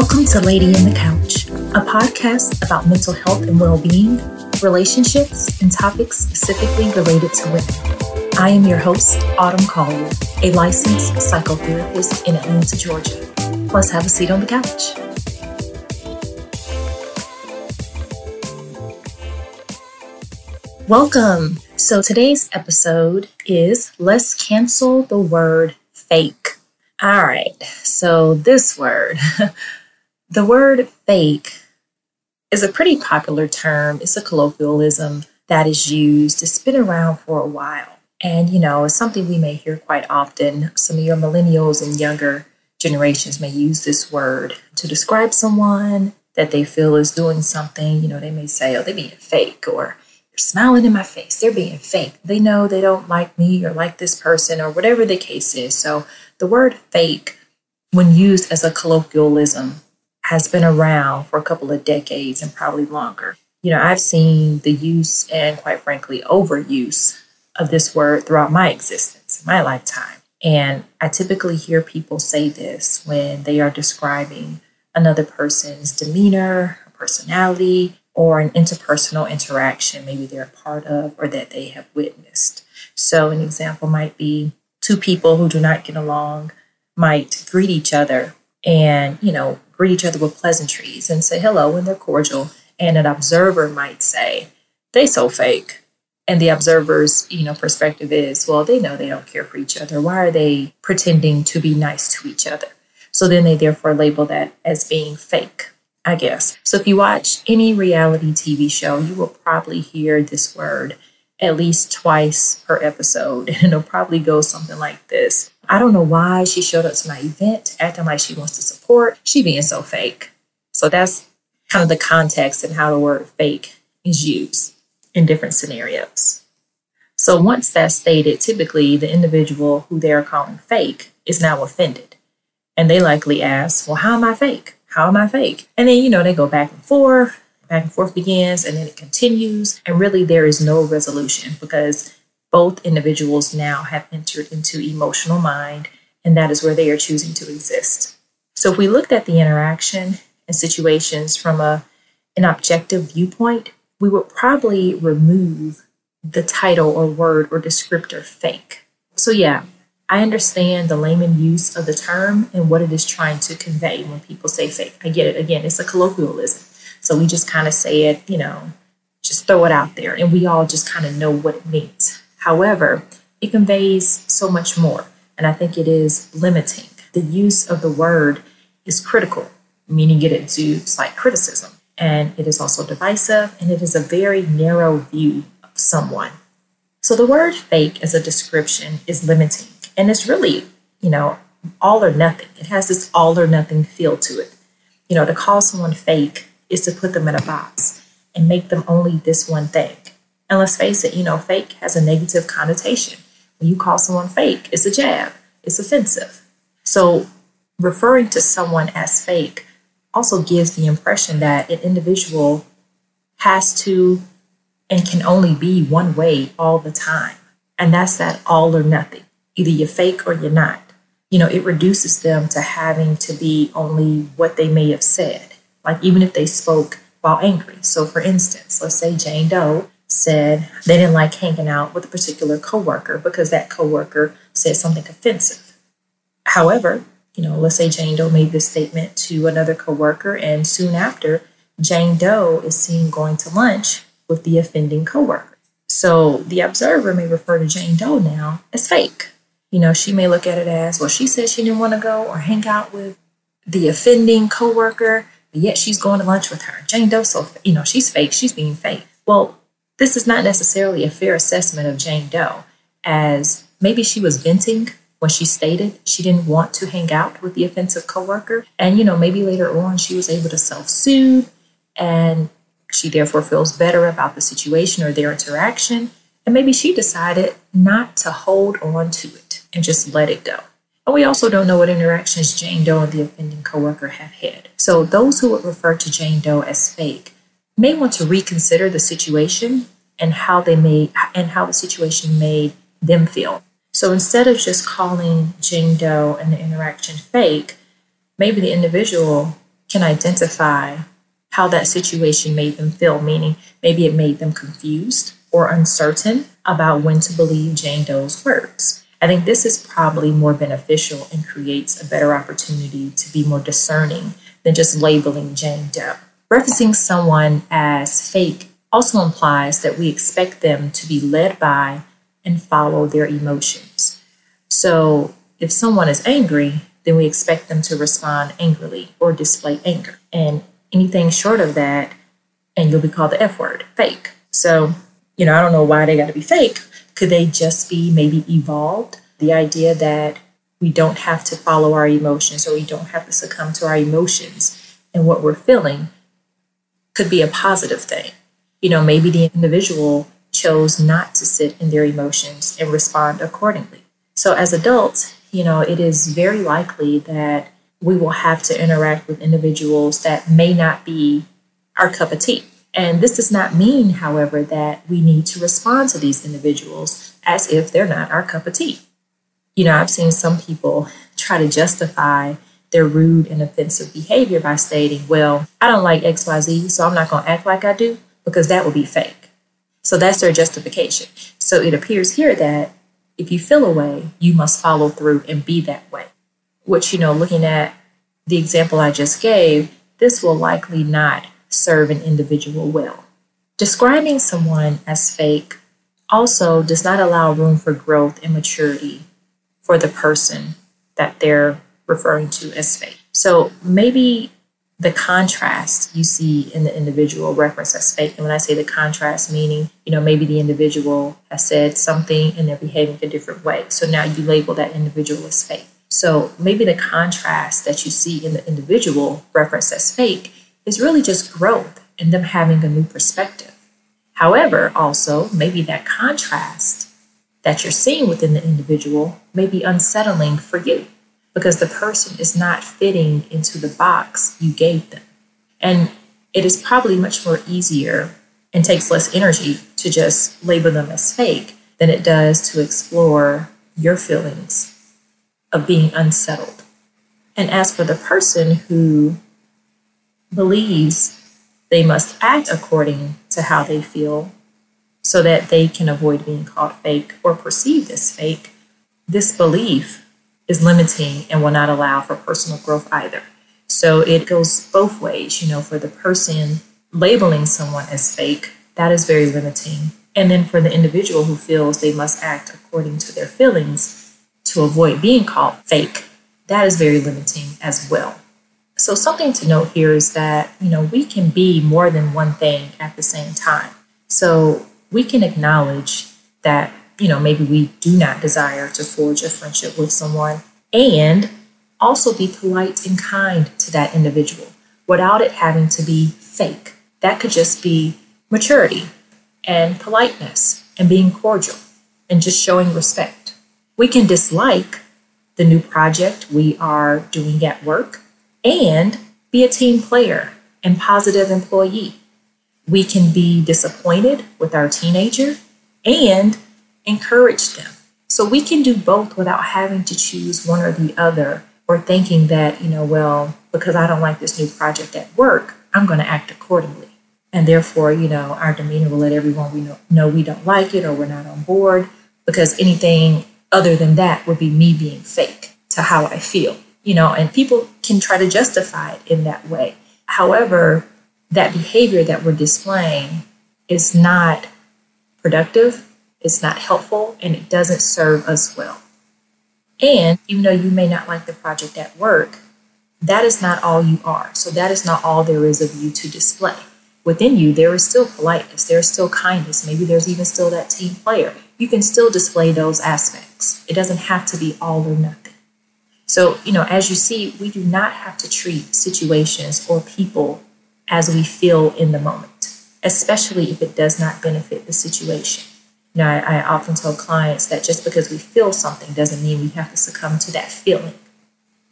Welcome to Lady in the Couch, a podcast about mental health and well being, relationships, and topics specifically related to women. I am your host, Autumn Caldwell, a licensed psychotherapist in Atlanta, Georgia. Let's have a seat on the couch. Welcome. So today's episode is Let's Cancel the Word Fake. All right, so this word, the word fake, is a pretty popular term. It's a colloquialism that is used. It's been around for a while. And, you know, it's something we may hear quite often. Some of your millennials and younger generations may use this word to describe someone that they feel is doing something. You know, they may say, oh, they're being fake, or they're smiling in my face. They're being fake. They know they don't like me or like this person, or whatever the case is. So the word fake, when used as a colloquialism, has been around for a couple of decades and probably longer. You know, I've seen the use and, quite frankly, overuse of this word throughout my existence, my lifetime. And I typically hear people say this when they are describing another person's demeanor, personality, or an interpersonal interaction maybe they're a part of or that they have witnessed. So, an example might be two people who do not get along might greet each other and, you know, greet each other with pleasantries and say hello when they're cordial. And an observer might say, they so fake. And the observer's, you know, perspective is, well, they know they don't care for each other. Why are they pretending to be nice to each other? So then they therefore label that as being fake, I guess. So if you watch any reality TV show, you will probably hear this word at least twice per episode. And it'll probably go something like this. I don't know why she showed up to my event acting like she wants to support. She being so fake. So that's kind of the context and how the word fake is used in different scenarios. So once that's stated, typically the individual who they're calling fake is now offended. And they likely ask, Well, how am I fake? How am I fake? And then, you know, they go back and forth back and forth begins and then it continues. And really, there is no resolution because both individuals now have entered into emotional mind, and that is where they are choosing to exist. So, if we looked at the interaction and situations from a, an objective viewpoint, we would probably remove the title or word or descriptor fake. So, yeah, I understand the layman use of the term and what it is trying to convey when people say fake. I get it. Again, it's a colloquialism. So we just kind of say it, you know, just throw it out there, and we all just kind of know what it means. However, it conveys so much more, and I think it is limiting. The use of the word is critical, meaning it exudes like criticism, and it is also divisive, and it is a very narrow view of someone. So the word fake as a description is limiting, and it's really, you know, all or nothing. It has this all or nothing feel to it. You know, to call someone fake is to put them in a box and make them only this one thing. And let's face it, you know, fake has a negative connotation. When you call someone fake, it's a jab, it's offensive. So referring to someone as fake also gives the impression that an individual has to and can only be one way all the time. And that's that all or nothing. Either you're fake or you're not. You know, it reduces them to having to be only what they may have said like even if they spoke while angry. So, for instance, let's say Jane Doe said they didn't like hanging out with a particular coworker because that coworker said something offensive. However, you know, let's say Jane Doe made this statement to another coworker, and soon after, Jane Doe is seen going to lunch with the offending coworker. So the observer may refer to Jane Doe now as fake. You know, she may look at it as, well, she said she didn't want to go or hang out with the offending coworker, but yet she's going to lunch with her. Jane Doe, so, you know, she's fake, she's being fake. Well, this is not necessarily a fair assessment of Jane Doe, as maybe she was venting when she stated she didn't want to hang out with the offensive coworker. And, you know, maybe later on she was able to self soothe and she therefore feels better about the situation or their interaction. And maybe she decided not to hold on to it and just let it go. And we also don't know what interactions Jane Doe and the offending coworker have had. So those who would refer to Jane Doe as fake may want to reconsider the situation and how they made and how the situation made them feel. So instead of just calling Jane Doe and the interaction fake, maybe the individual can identify how that situation made them feel, meaning maybe it made them confused or uncertain about when to believe Jane Doe's words. I think this is probably more beneficial and creates a better opportunity to be more discerning than just labeling Jane Doe. Referencing someone as fake also implies that we expect them to be led by and follow their emotions. So if someone is angry, then we expect them to respond angrily or display anger. And anything short of that, and you'll be called the F word, fake. So, you know, I don't know why they got to be fake. Could they just be maybe evolved? The idea that we don't have to follow our emotions or we don't have to succumb to our emotions and what we're feeling could be a positive thing. You know, maybe the individual chose not to sit in their emotions and respond accordingly. So, as adults, you know, it is very likely that we will have to interact with individuals that may not be our cup of tea. And this does not mean, however, that we need to respond to these individuals as if they're not our cup of tea. You know, I've seen some people try to justify their rude and offensive behavior by stating, well, I don't like XYZ, so I'm not going to act like I do because that would be fake. So that's their justification. So it appears here that if you feel a way, you must follow through and be that way. Which, you know, looking at the example I just gave, this will likely not serve an individual well. Describing someone as fake also does not allow room for growth and maturity for the person that they're referring to as fake. So maybe the contrast you see in the individual reference as fake. And when I say the contrast, meaning, you know, maybe the individual has said something and they're behaving a different way. So now you label that individual as fake. So maybe the contrast that you see in the individual reference as fake is really just growth and them having a new perspective. However, also, maybe that contrast that you're seeing within the individual may be unsettling for you because the person is not fitting into the box you gave them. And it is probably much more easier and takes less energy to just label them as fake than it does to explore your feelings of being unsettled. And as for the person who believes they must act according to how they feel so that they can avoid being called fake or perceived as fake, this belief is limiting and will not allow for personal growth either. So it goes both ways, you know, for the person labeling someone as fake, that is very limiting. And then for the individual who feels they must act according to their feelings to avoid being called fake, that is very limiting as well. So something to note here is that, you know, we can be more than one thing at the same time. So we can acknowledge that you know, maybe we do not desire to forge a friendship with someone, and also be polite and kind to that individual without it having to be fake. That could just be maturity and politeness and being cordial and just showing respect. We can dislike the new project we are doing at work and be a team player and positive employee. We can be disappointed with our teenager and encourage them. So we can do both without having to choose one or the other or thinking that, you know, well, because I don't like this new project at work, I'm going to act accordingly. And therefore, you know, our demeanor will let everyone we know, know we don't like it or we're not on board because anything other than that would be me being fake to how I feel, you know, and people can try to justify it in that way. However, that behavior that we're displaying is not productive it's not helpful and it doesn't serve us well. And even though you may not like the project at work, that is not all you are. So that is not all there is of you to display. Within you, there is still politeness, there is still kindness, maybe there's even still that team player. You can still display those aspects. It doesn't have to be all or nothing. So, you know, as you see, we do not have to treat situations or people as we feel in the moment, especially if it does not benefit the situation. You know, I, I often tell clients that just because we feel something doesn't mean we have to succumb to that feeling.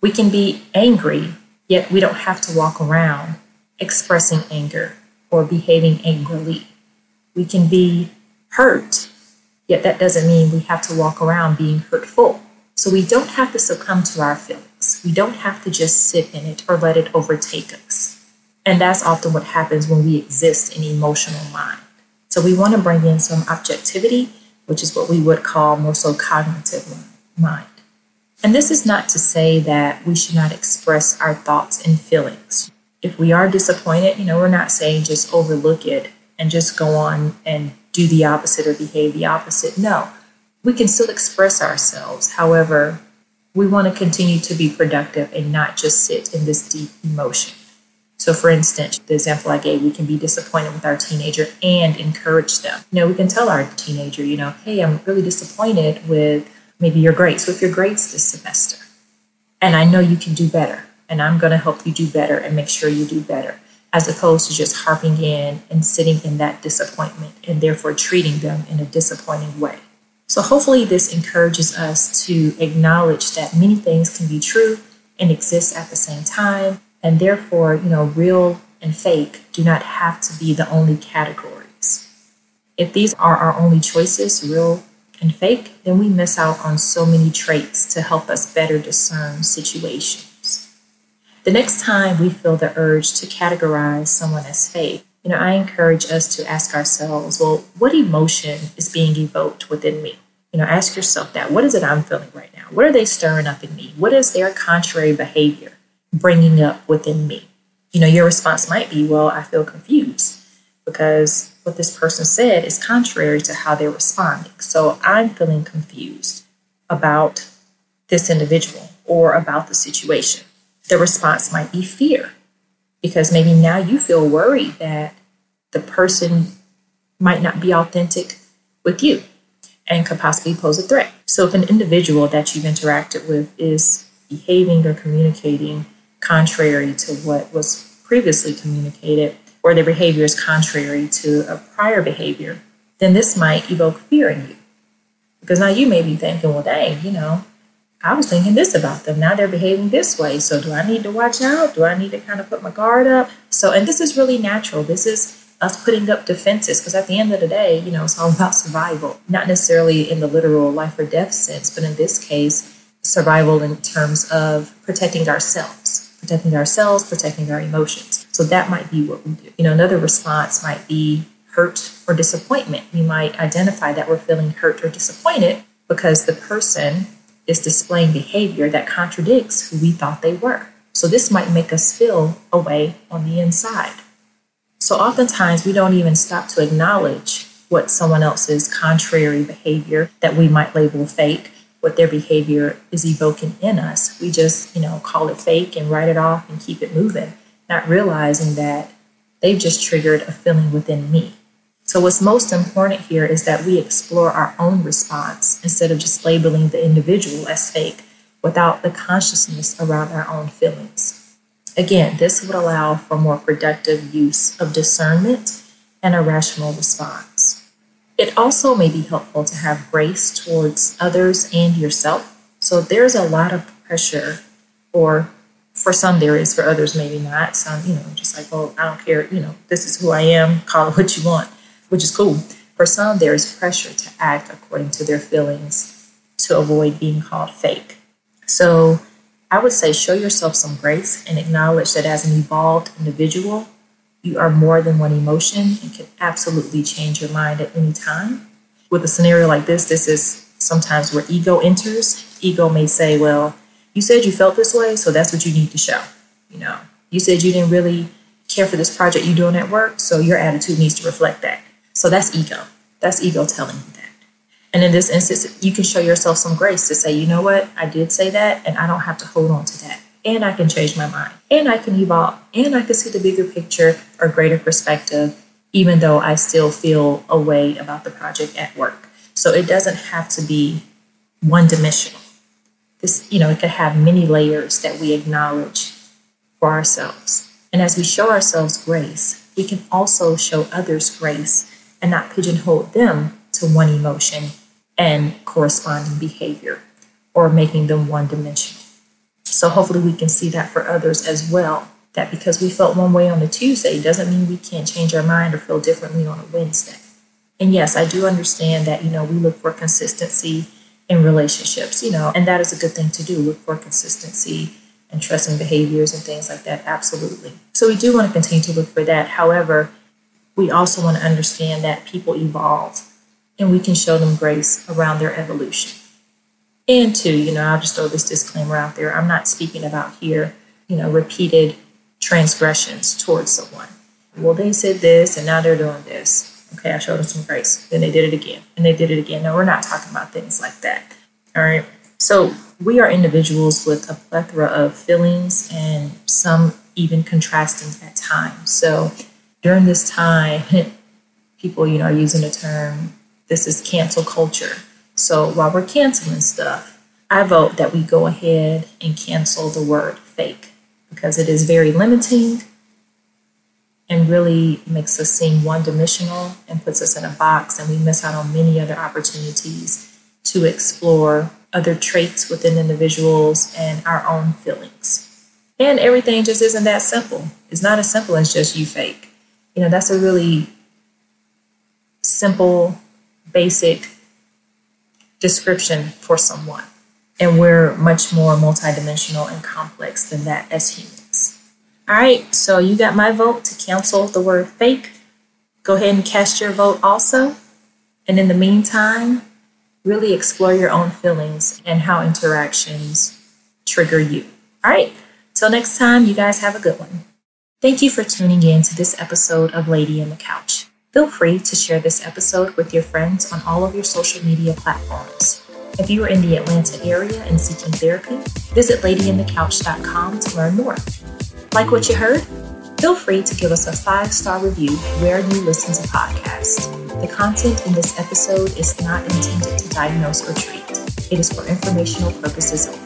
We can be angry, yet we don't have to walk around expressing anger or behaving angrily. We can be hurt, yet that doesn't mean we have to walk around being hurtful. So we don't have to succumb to our feelings. We don't have to just sit in it or let it overtake us. And that's often what happens when we exist in emotional mind. So we want to bring in some objectivity, which is what we would call more so cognitive mind. And this is not to say that we should not express our thoughts and feelings. If we are disappointed, you know, we're not saying just overlook it and just go on and do the opposite or behave the opposite. No, we can still express ourselves. However, we want to continue to be productive and not just sit in this deep emotion. So, for instance, the example I gave, we can be disappointed with our teenager and encourage them. You know, we can tell our teenager, you know, hey, I'm really disappointed with maybe your grades, with your grades this semester. And I know you can do better, and I'm going to help you do better and make sure you do better, as opposed to just harping in and sitting in that disappointment and therefore treating them in a disappointing way. So, hopefully, this encourages us to acknowledge that many things can be true and exist at the same time. And therefore, you know, real and fake do not have to be the only categories. If these are our only choices, real and fake, then we miss out on so many traits to help us better discern situations. The next time we feel the urge to categorize someone as fake, you know, I encourage us to ask ourselves, well, what emotion is being evoked within me? You know, ask yourself that. What is it I'm feeling right now? What are they stirring up in me? What is their contrary behavior bringing up within me? You know, your response might be, well, I feel confused because what this person said is contrary to how they're responding. So I'm feeling confused about this individual or about the situation. The response might be fear because maybe now you feel worried that the person might not be authentic with you and could possibly pose a threat. So if an individual that you've interacted with is behaving or communicating contrary to what was previously communicated, or their behavior is contrary to a prior behavior, then this might evoke fear in you. Because now you may be thinking, well, dang, you know, I was thinking this about them. Now they're behaving this way. So do I need to watch out? Do I need to kind of put my guard up? So, and this is really natural. This is us putting up defenses because at the end of the day, you know, it's all about survival, not necessarily in the literal life or death sense, but in this case, survival in terms of protecting ourselves, protecting ourselves, protecting our emotions. So that might be what we do. You know, another response might be hurt or disappointment. We might identify that we're feeling hurt or disappointed because the person is displaying behavior that contradicts who we thought they were. So this might make us feel away on the inside. So oftentimes we don't even stop to acknowledge what someone else's contrary behavior that we might label fake, what their behavior is evoking in us. We just, you know, call it fake and write it off and keep it moving, not realizing that they've just triggered a feeling within me. So, what's most important here is that we explore our own response instead of just labeling the individual as fake without the consciousness around our own feelings. Again, this would allow for more productive use of discernment and a rational response. It also may be helpful to have grace towards others and yourself. So, there's a lot of pressure, or for some there is, for others maybe not. Some, you know, just like, oh, I don't care, you know, this is who I am, call it what you want which is cool. For some, there is pressure to act according to their feelings to avoid being called fake. So I would say show yourself some grace and acknowledge that as an evolved individual, you are more than one emotion and can absolutely change your mind at any time. With a scenario like this, this is sometimes where ego enters. Ego may say, Well, you said you felt this way, so that's what you need to show. You know, you said you didn't really care for this project you're doing at work, so your attitude needs to reflect that. So that's ego. That's ego telling you that. And in this instance, you can show yourself some grace to say, you know what, I did say that, and I don't have to hold on to that. And I can change my mind, and I can evolve, and I can see the bigger picture or greater perspective, even though I still feel a way about the project at work. So it doesn't have to be one dimensional. This, you know, it could have many layers that we acknowledge for ourselves. And as we show ourselves grace, we can also show others grace and not pigeonhole them to one emotion and corresponding behavior or making them one dimensional. So hopefully we can see that for others as well. That because we felt one way on a Tuesday doesn't mean we can't change our mind or feel differently on a Wednesday. And yes, I do understand that, you know, we look for consistency in relationships, you know, and that is a good thing to do. Look for consistency and trusting behaviors and things like that. Absolutely. So we do want to continue to look for that. However, we also want to understand that people evolve and we can show them grace around their evolution. And two, you know, I'll just throw this disclaimer out there. I'm not speaking about here, you know, repeated transgressions towards someone. Well, they said this and now they're doing this. Okay, I showed them some grace. Then they did it again and they did it again. No, we're not talking about things like that. All right. So we are individuals with a plethora of feelings and some even contrasting at times. So during this time, people, you know, are using the term this is cancel culture. So while we're canceling stuff, I vote that we go ahead and cancel the word fake because it is very limiting and really makes us seem one dimensional and puts us in a box, and we miss out on many other opportunities to explore other traits within individuals and our own feelings. And everything just isn't that simple. It's not as simple as just you fake. You know, that's a really simple, basic description for someone. And we're much more multidimensional and complex than that as humans. All right, so you got my vote to cancel the word fake. Go ahead and cast your vote also. And in the meantime, really explore your own feelings and how interactions trigger you. All right, till next time, you guys have a good one. Thank you for tuning in to this episode of Lady in the Couch. Feel free to share this episode with your friends on all of your social media platforms. If you are in the Atlanta area and seeking therapy, visit ladyinthecouch.com to learn more. Like what you heard? Feel free to give us a five star review where you listen to podcasts. The content in this episode is not intended to diagnose or treat, it is for informational purposes only.